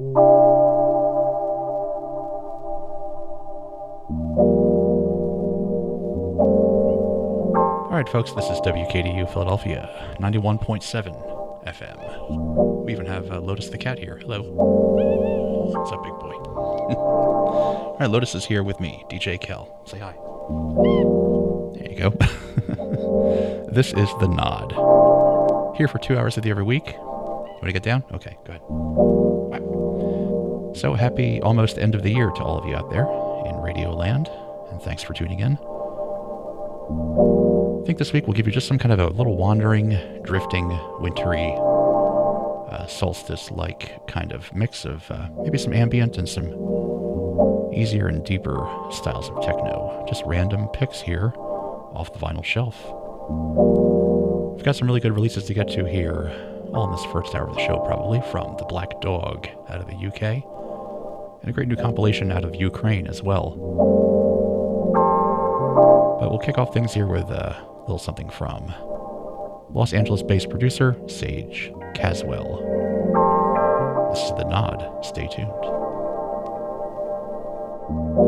All right, folks, this is WKDU Philadelphia, 91.7 FM. We even have uh, Lotus the cat here. Hello. What's up, big boy? All right, Lotus is here with me, DJ Kel. Say hi. There you go. this is The Nod. Here for two hours of the every week. Want to get down? Okay, go ahead. So happy almost end of the year to all of you out there in Radio Land, and thanks for tuning in. I think this week we'll give you just some kind of a little wandering, drifting, wintry, uh, solstice like kind of mix of uh, maybe some ambient and some easier and deeper styles of techno. Just random picks here off the vinyl shelf. We've got some really good releases to get to here, all in this first hour of the show, probably, from The Black Dog out of the UK, and a great new compilation out of Ukraine as well. But we'll kick off things here with a little something from Los Angeles based producer Sage Caswell. This is The Nod. Stay tuned.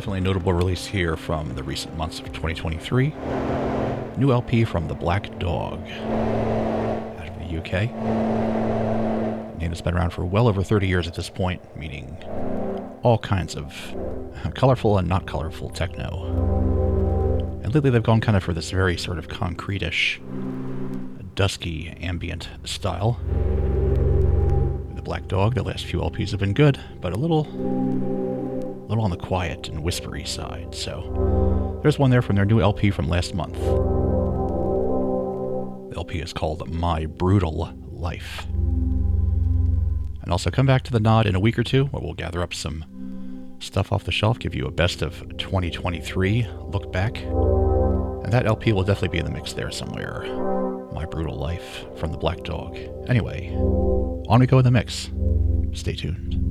Definitely a notable release here from the recent months of 2023. New LP from The Black Dog out of the UK. Name has been around for well over 30 years at this point, meaning all kinds of uh, colorful and not colorful techno. And lately they've gone kind of for this very sort of concrete-ish, dusky ambient style. The Black Dog, the last few LPs have been good, but a little, little on the quiet and whispery side. So there's one there from their new LP from last month. The LP is called My Brutal Life. And also come back to the nod in a week or two where we'll gather up some stuff off the shelf, give you a best of 2023 look back. And that LP will definitely be in the mix there somewhere. My Brutal Life from the Black Dog. Anyway, on we go in the mix. Stay tuned.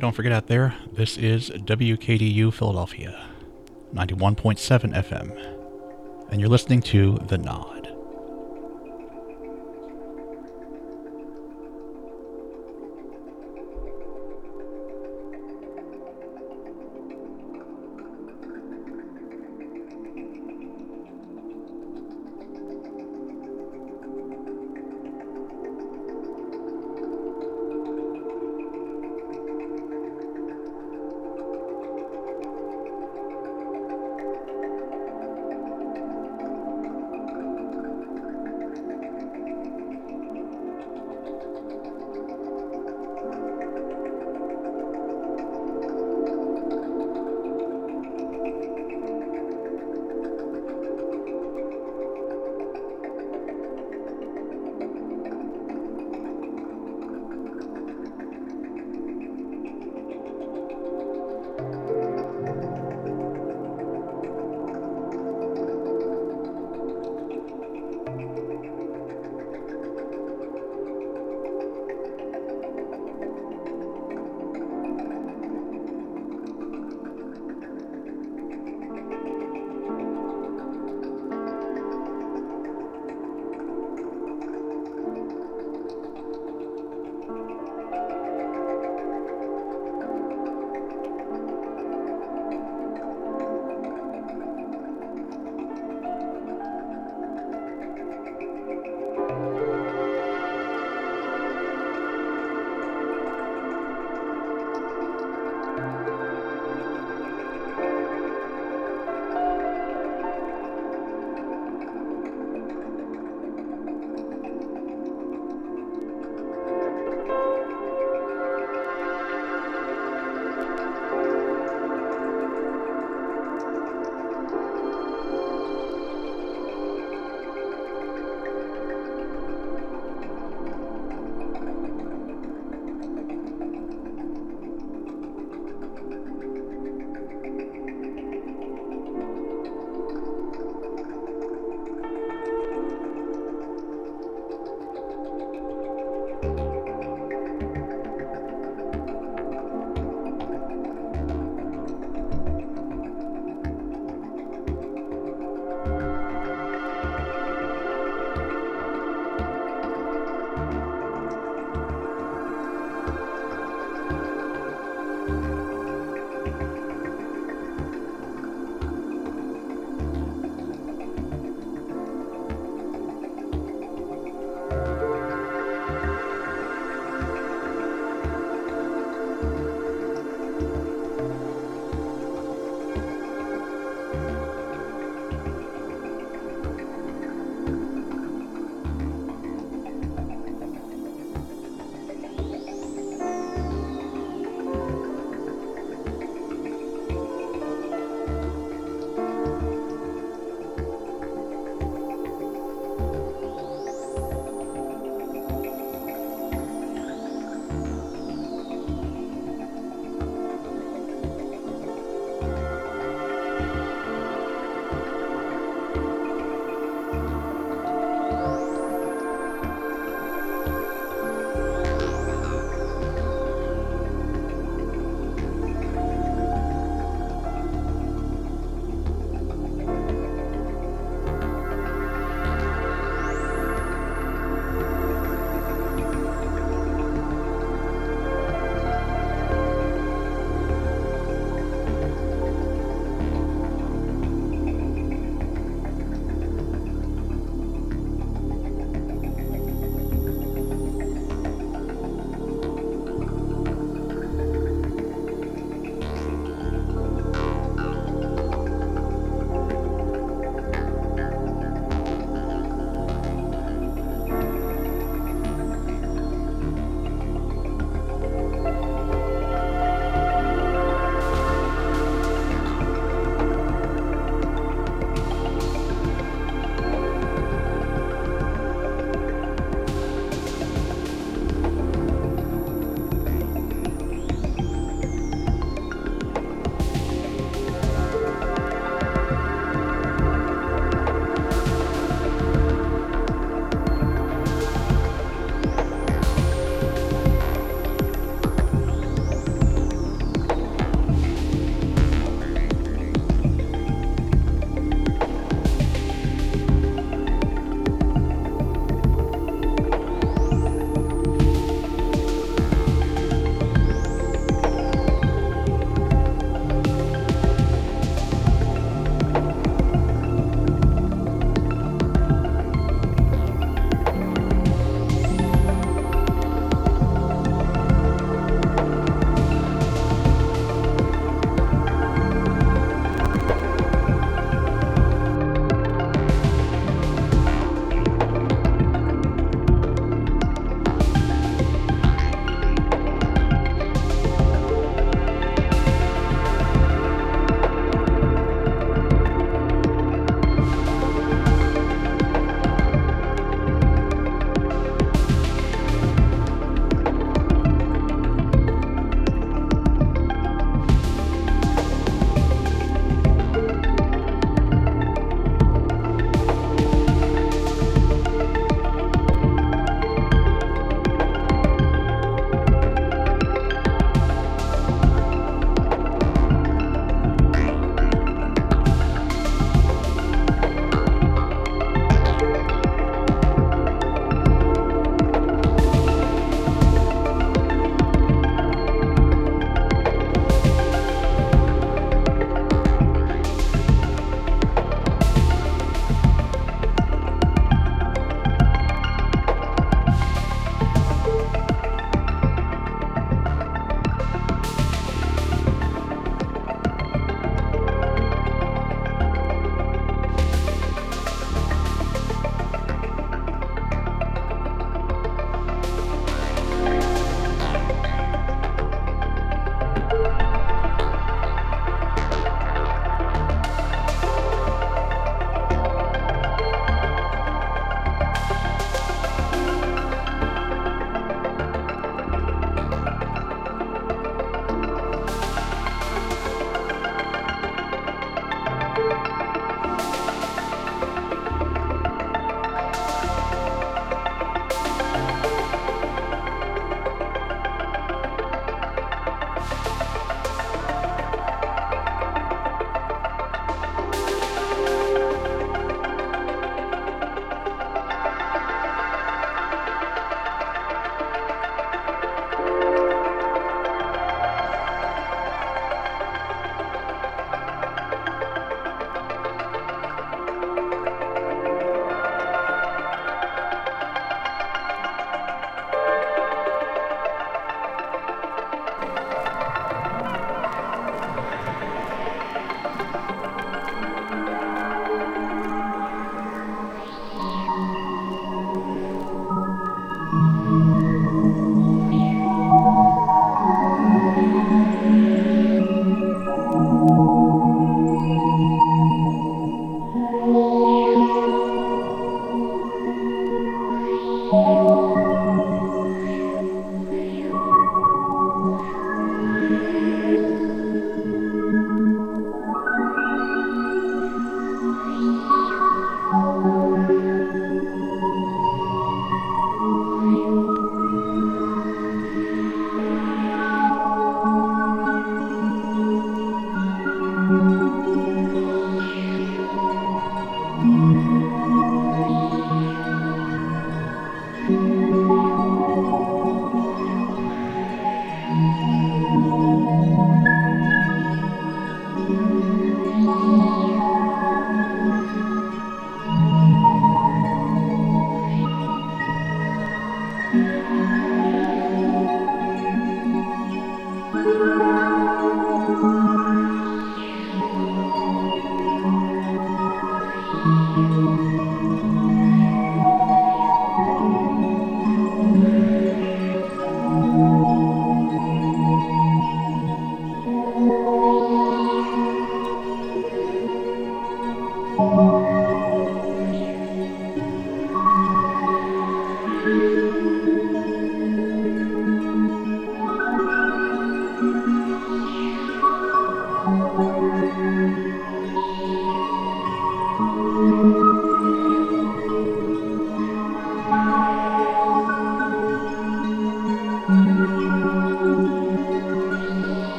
Don't forget out there, this is WKDU Philadelphia, 91.7 FM, and you're listening to The Nod.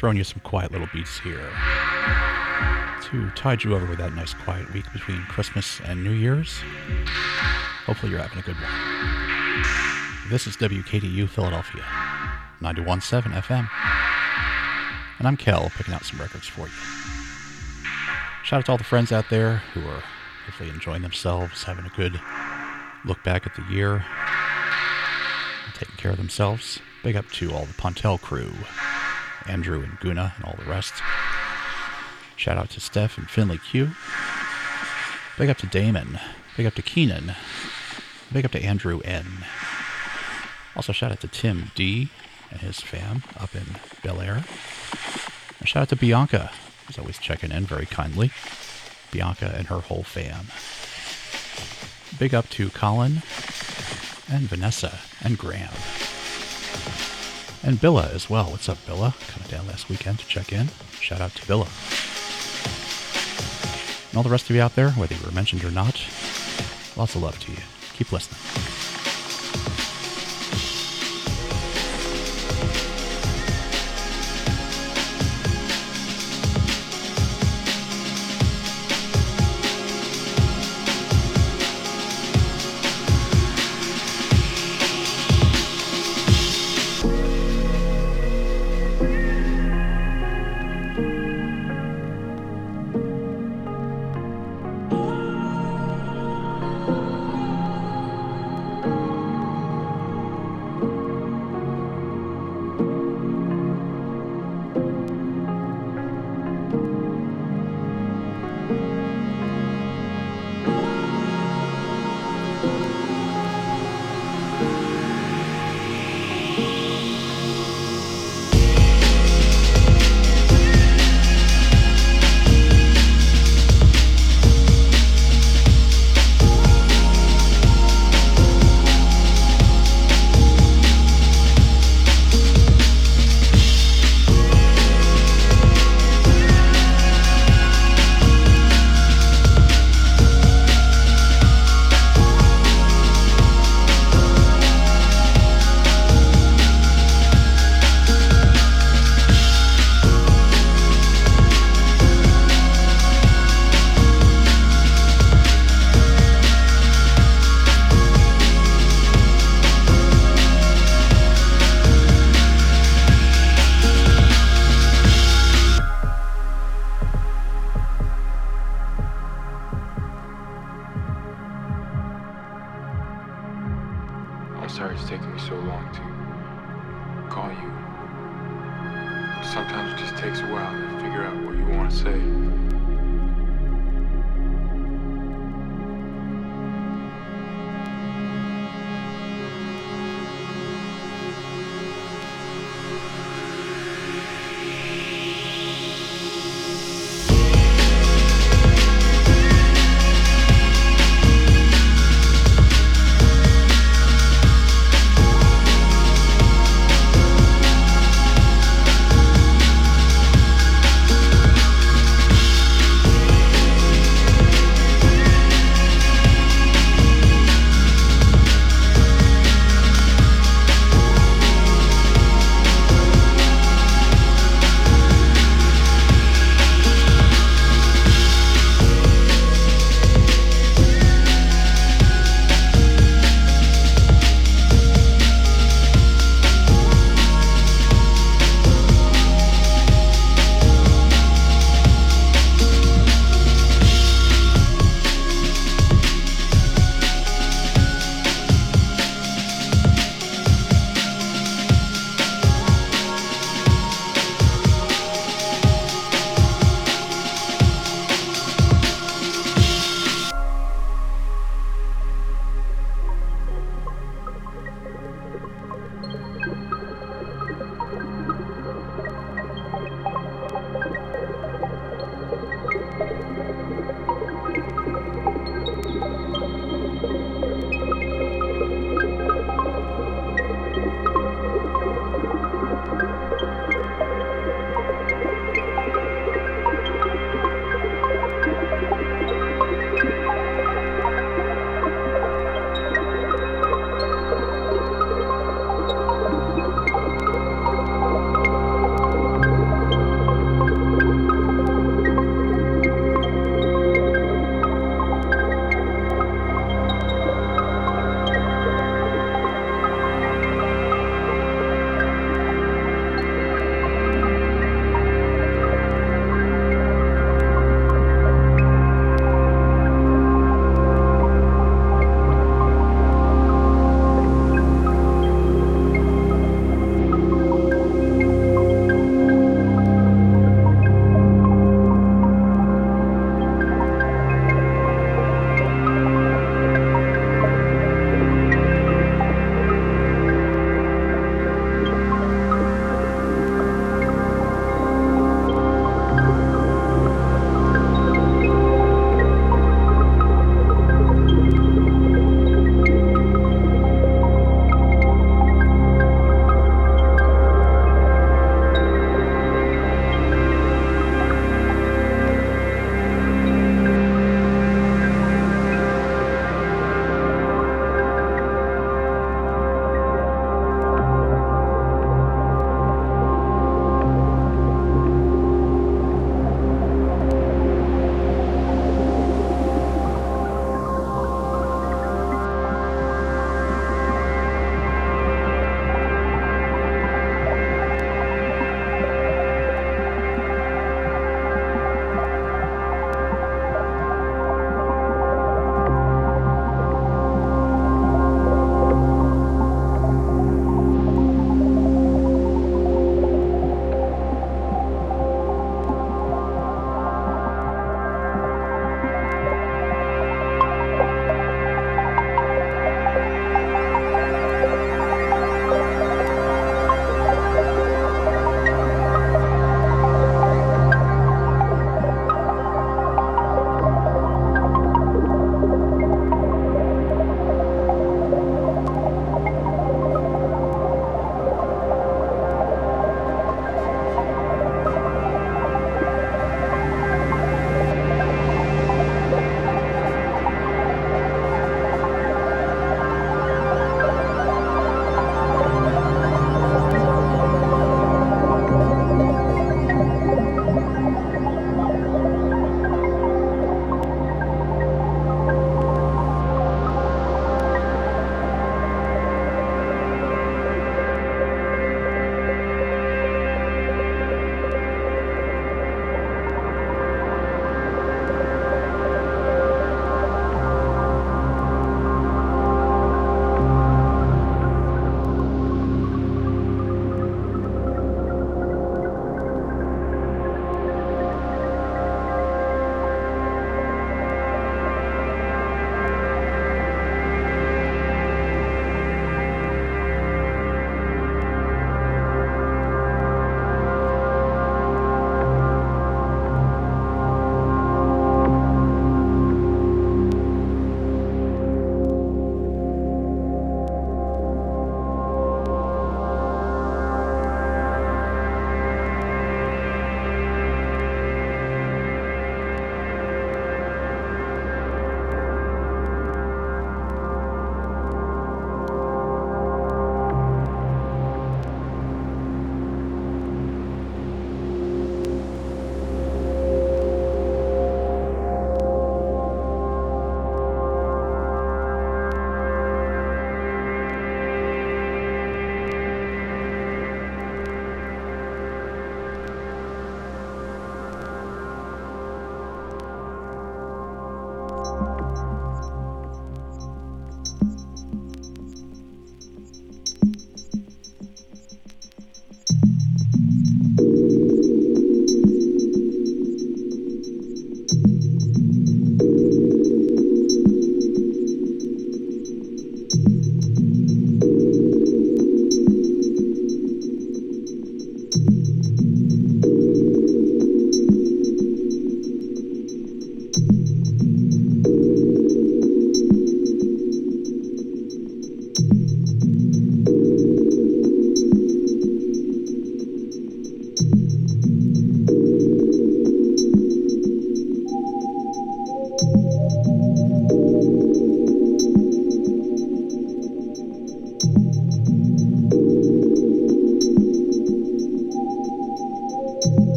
Throwing you some quiet little beats here to tide you over with that nice quiet week between Christmas and New Year's. Hopefully, you're having a good one. This is WKDU Philadelphia, 917 FM. And I'm Kel, picking out some records for you. Shout out to all the friends out there who are hopefully enjoying themselves, having a good look back at the year, taking care of themselves. Big up to all the Pontel crew, Andrew and Guna and all the rest. Shout out to Steph and Finley Q. Big up to Damon. Big up to Keenan. Big up to Andrew N. Also, shout out to Tim D and his fam up in Bel Air. And shout out to Bianca, who's always checking in very kindly. Bianca and her whole fam. Big up to Colin and Vanessa and Graham. And Billa as well. What's up, Billa? Coming down last weekend to check in. Shout out to Billa. And all the rest of you out there, whether you were mentioned or not, lots of love to you. Keep listening.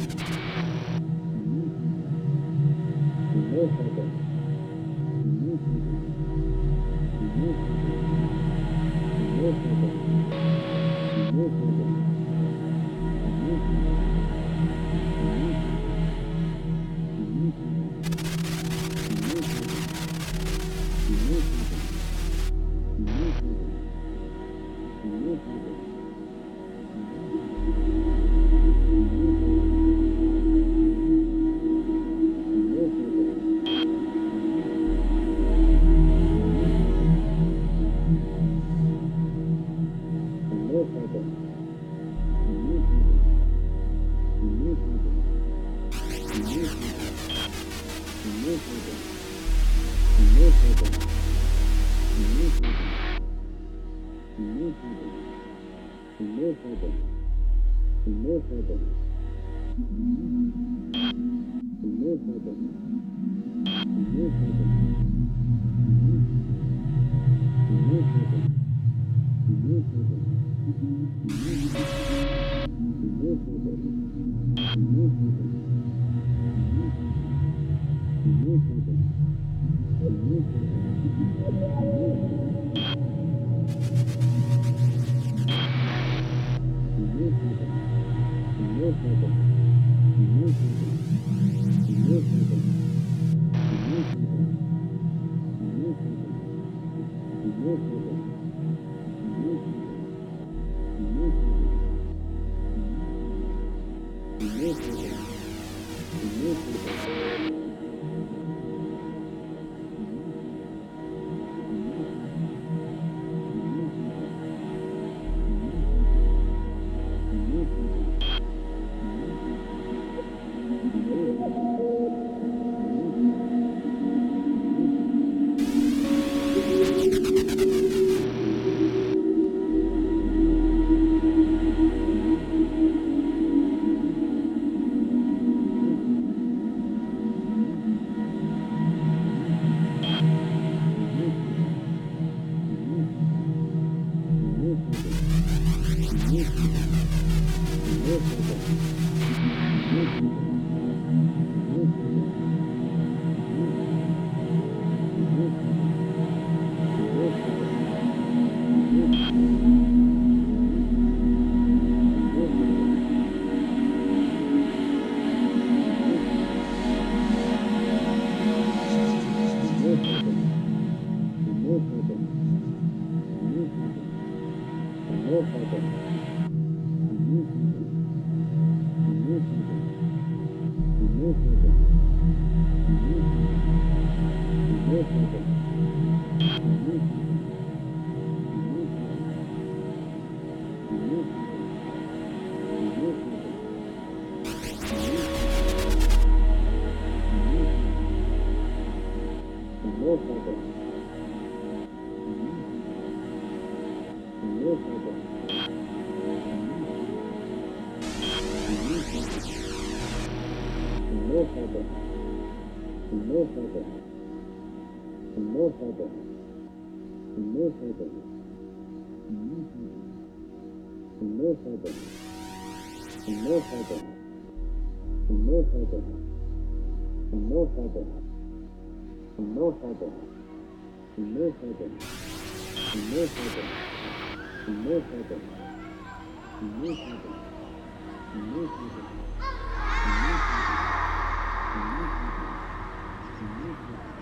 Thank you. heaven, and no heaven, and no heaven, and no heaven, and no heaven, and no heaven, and no heaven, and no heaven, and no heaven, and no heaven. Thank you.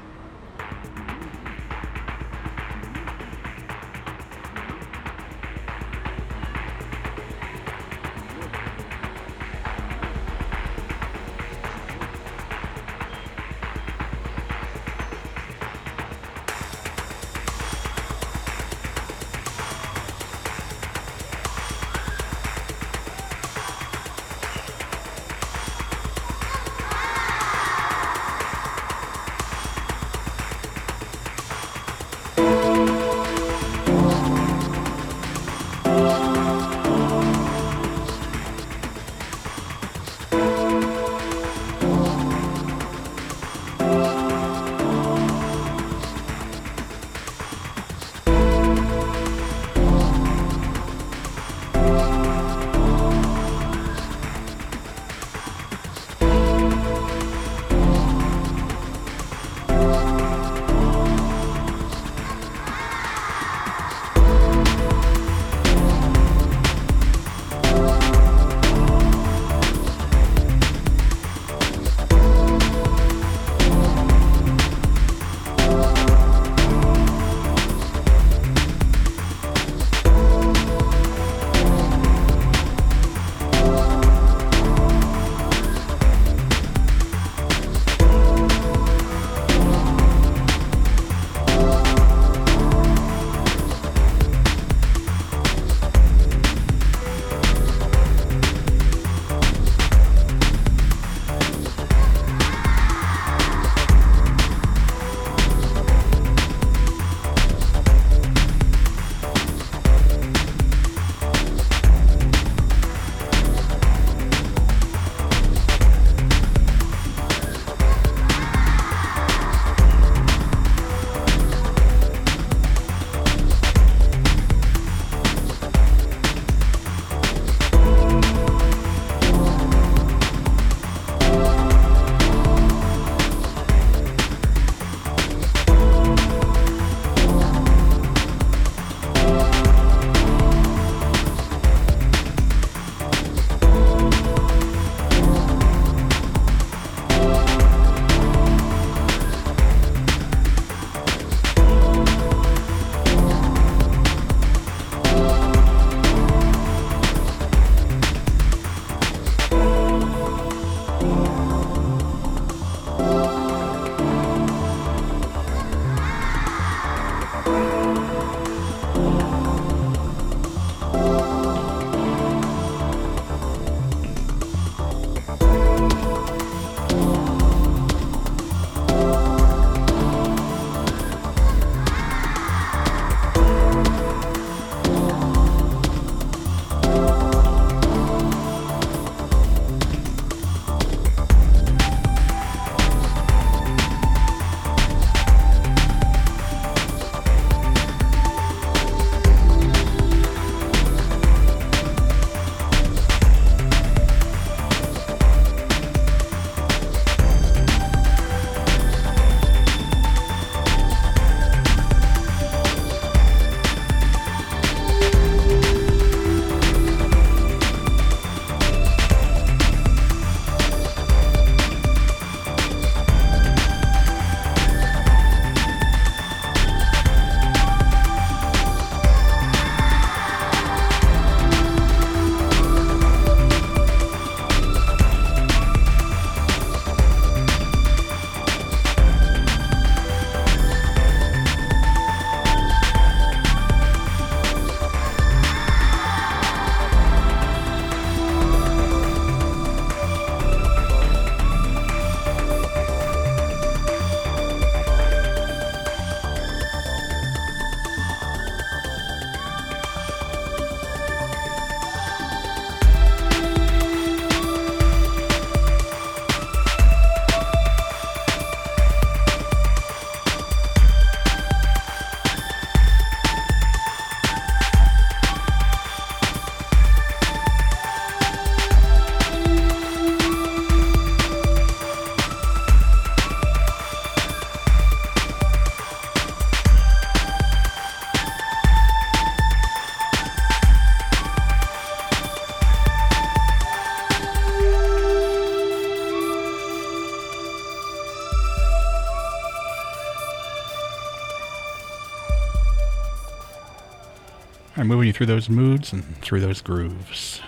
Through those moods and through those grooves.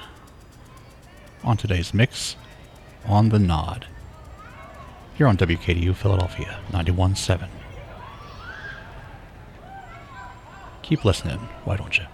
On today's mix, on the nod. Here on WKDU Philadelphia 917. Keep listening, why don't you?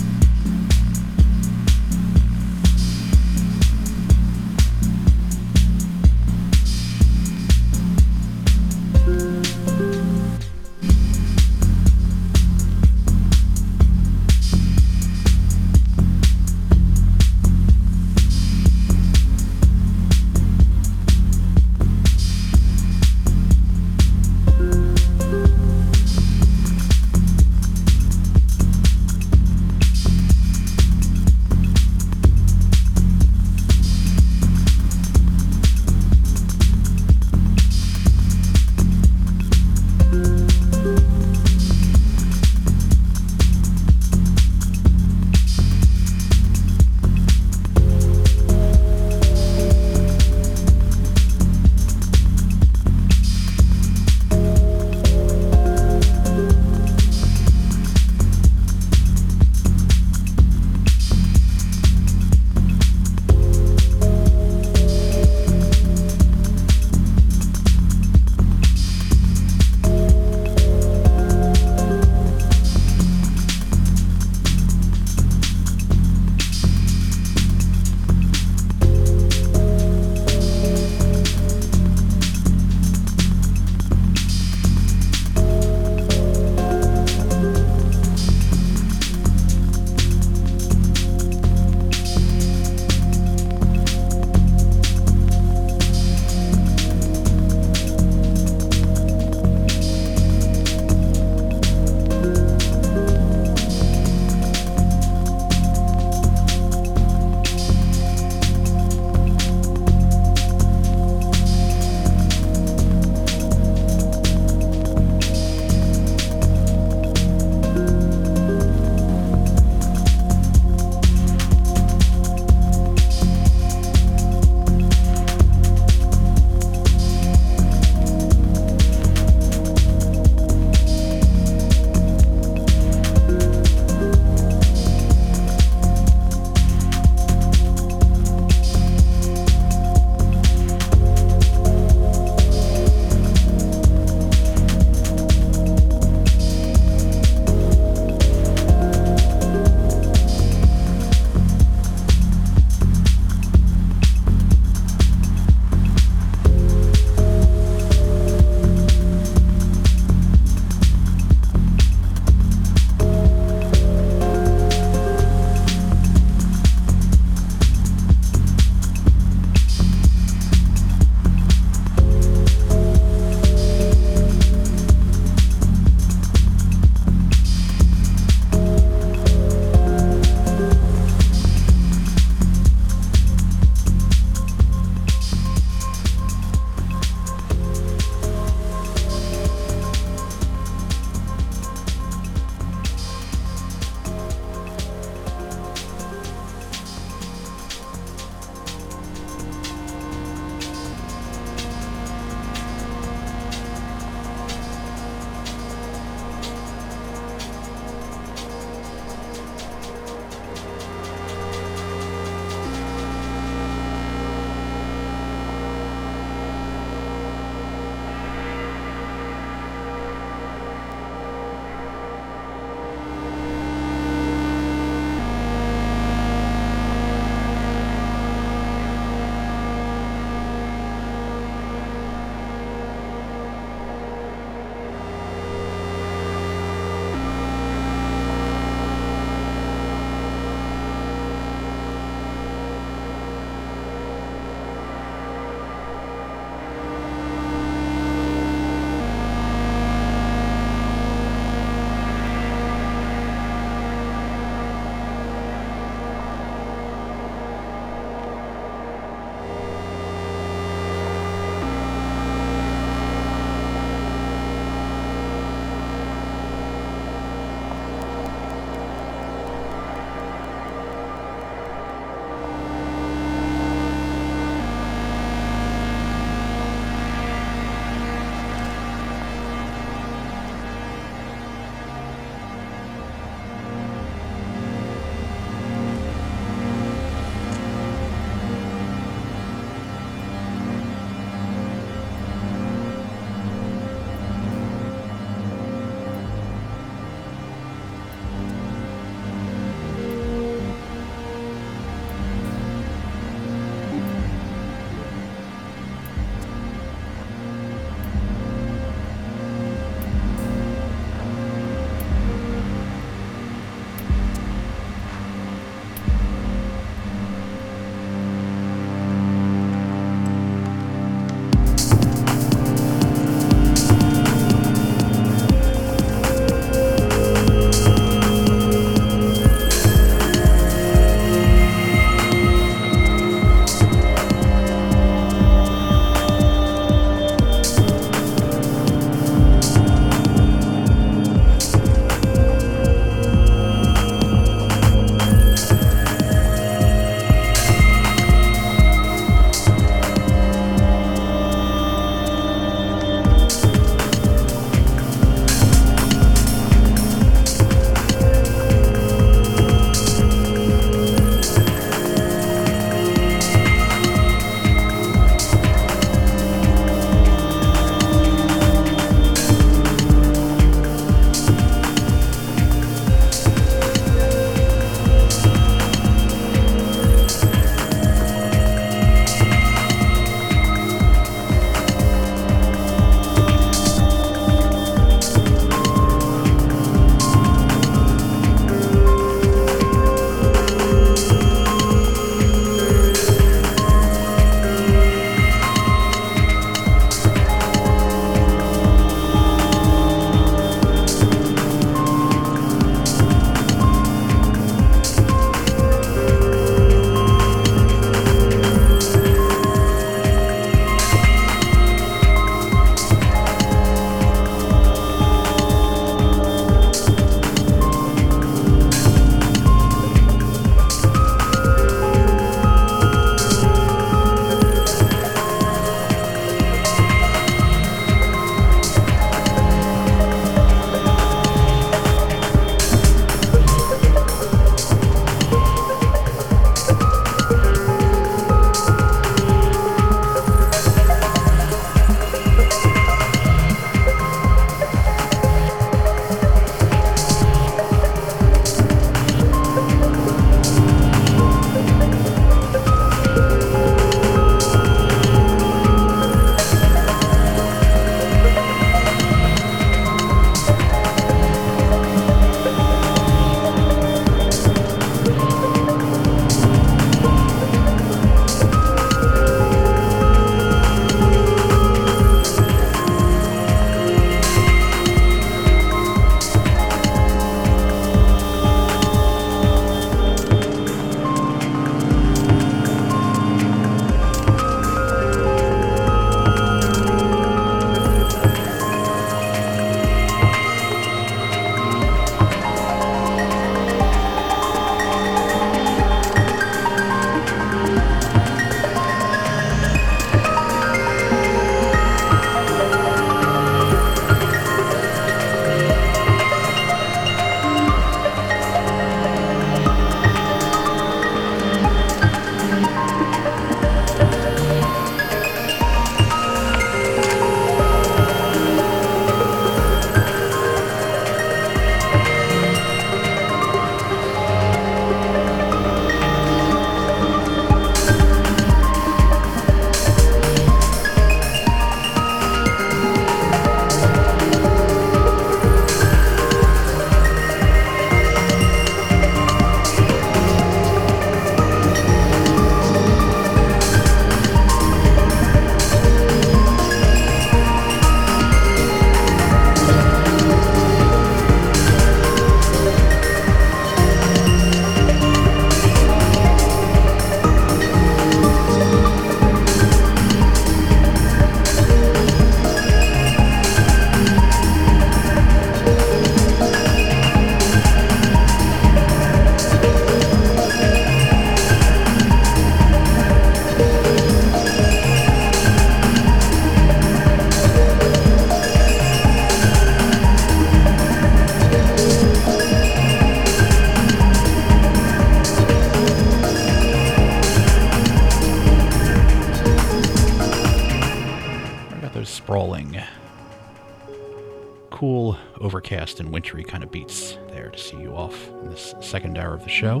And wintry kind of beats there to see you off in this second hour of the show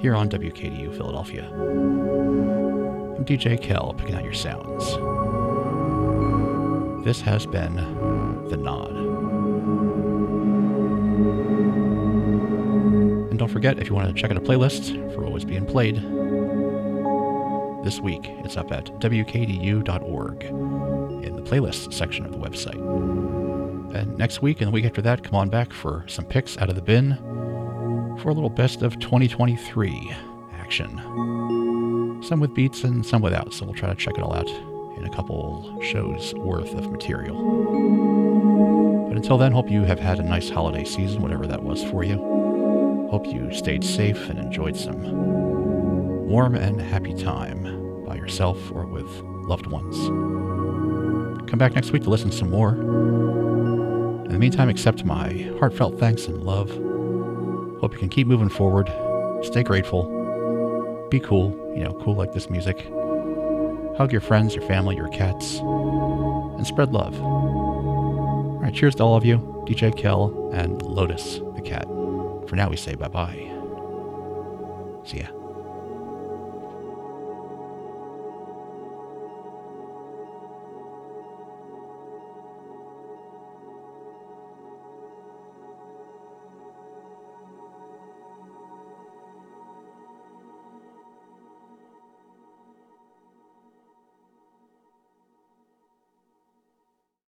here on WKDU Philadelphia. I'm DJ Kel picking out your sounds. This has been The Nod. And don't forget, if you want to check out a playlist for what was being played this week, it's up at wkdu.org in the playlist section of the website. And next week and the week after that, come on back for some picks out of the bin for a little best of 2023 action. Some with beats and some without, so we'll try to check it all out in a couple shows worth of material. But until then, hope you have had a nice holiday season, whatever that was for you. Hope you stayed safe and enjoyed some warm and happy time by yourself or with loved ones. Come back next week to listen some more. Meantime, accept my heartfelt thanks and love. Hope you can keep moving forward. Stay grateful. Be cool, you know, cool like this music. Hug your friends, your family, your cats, and spread love. All right, cheers to all of you, DJ Kel and Lotus the cat. For now, we say bye bye.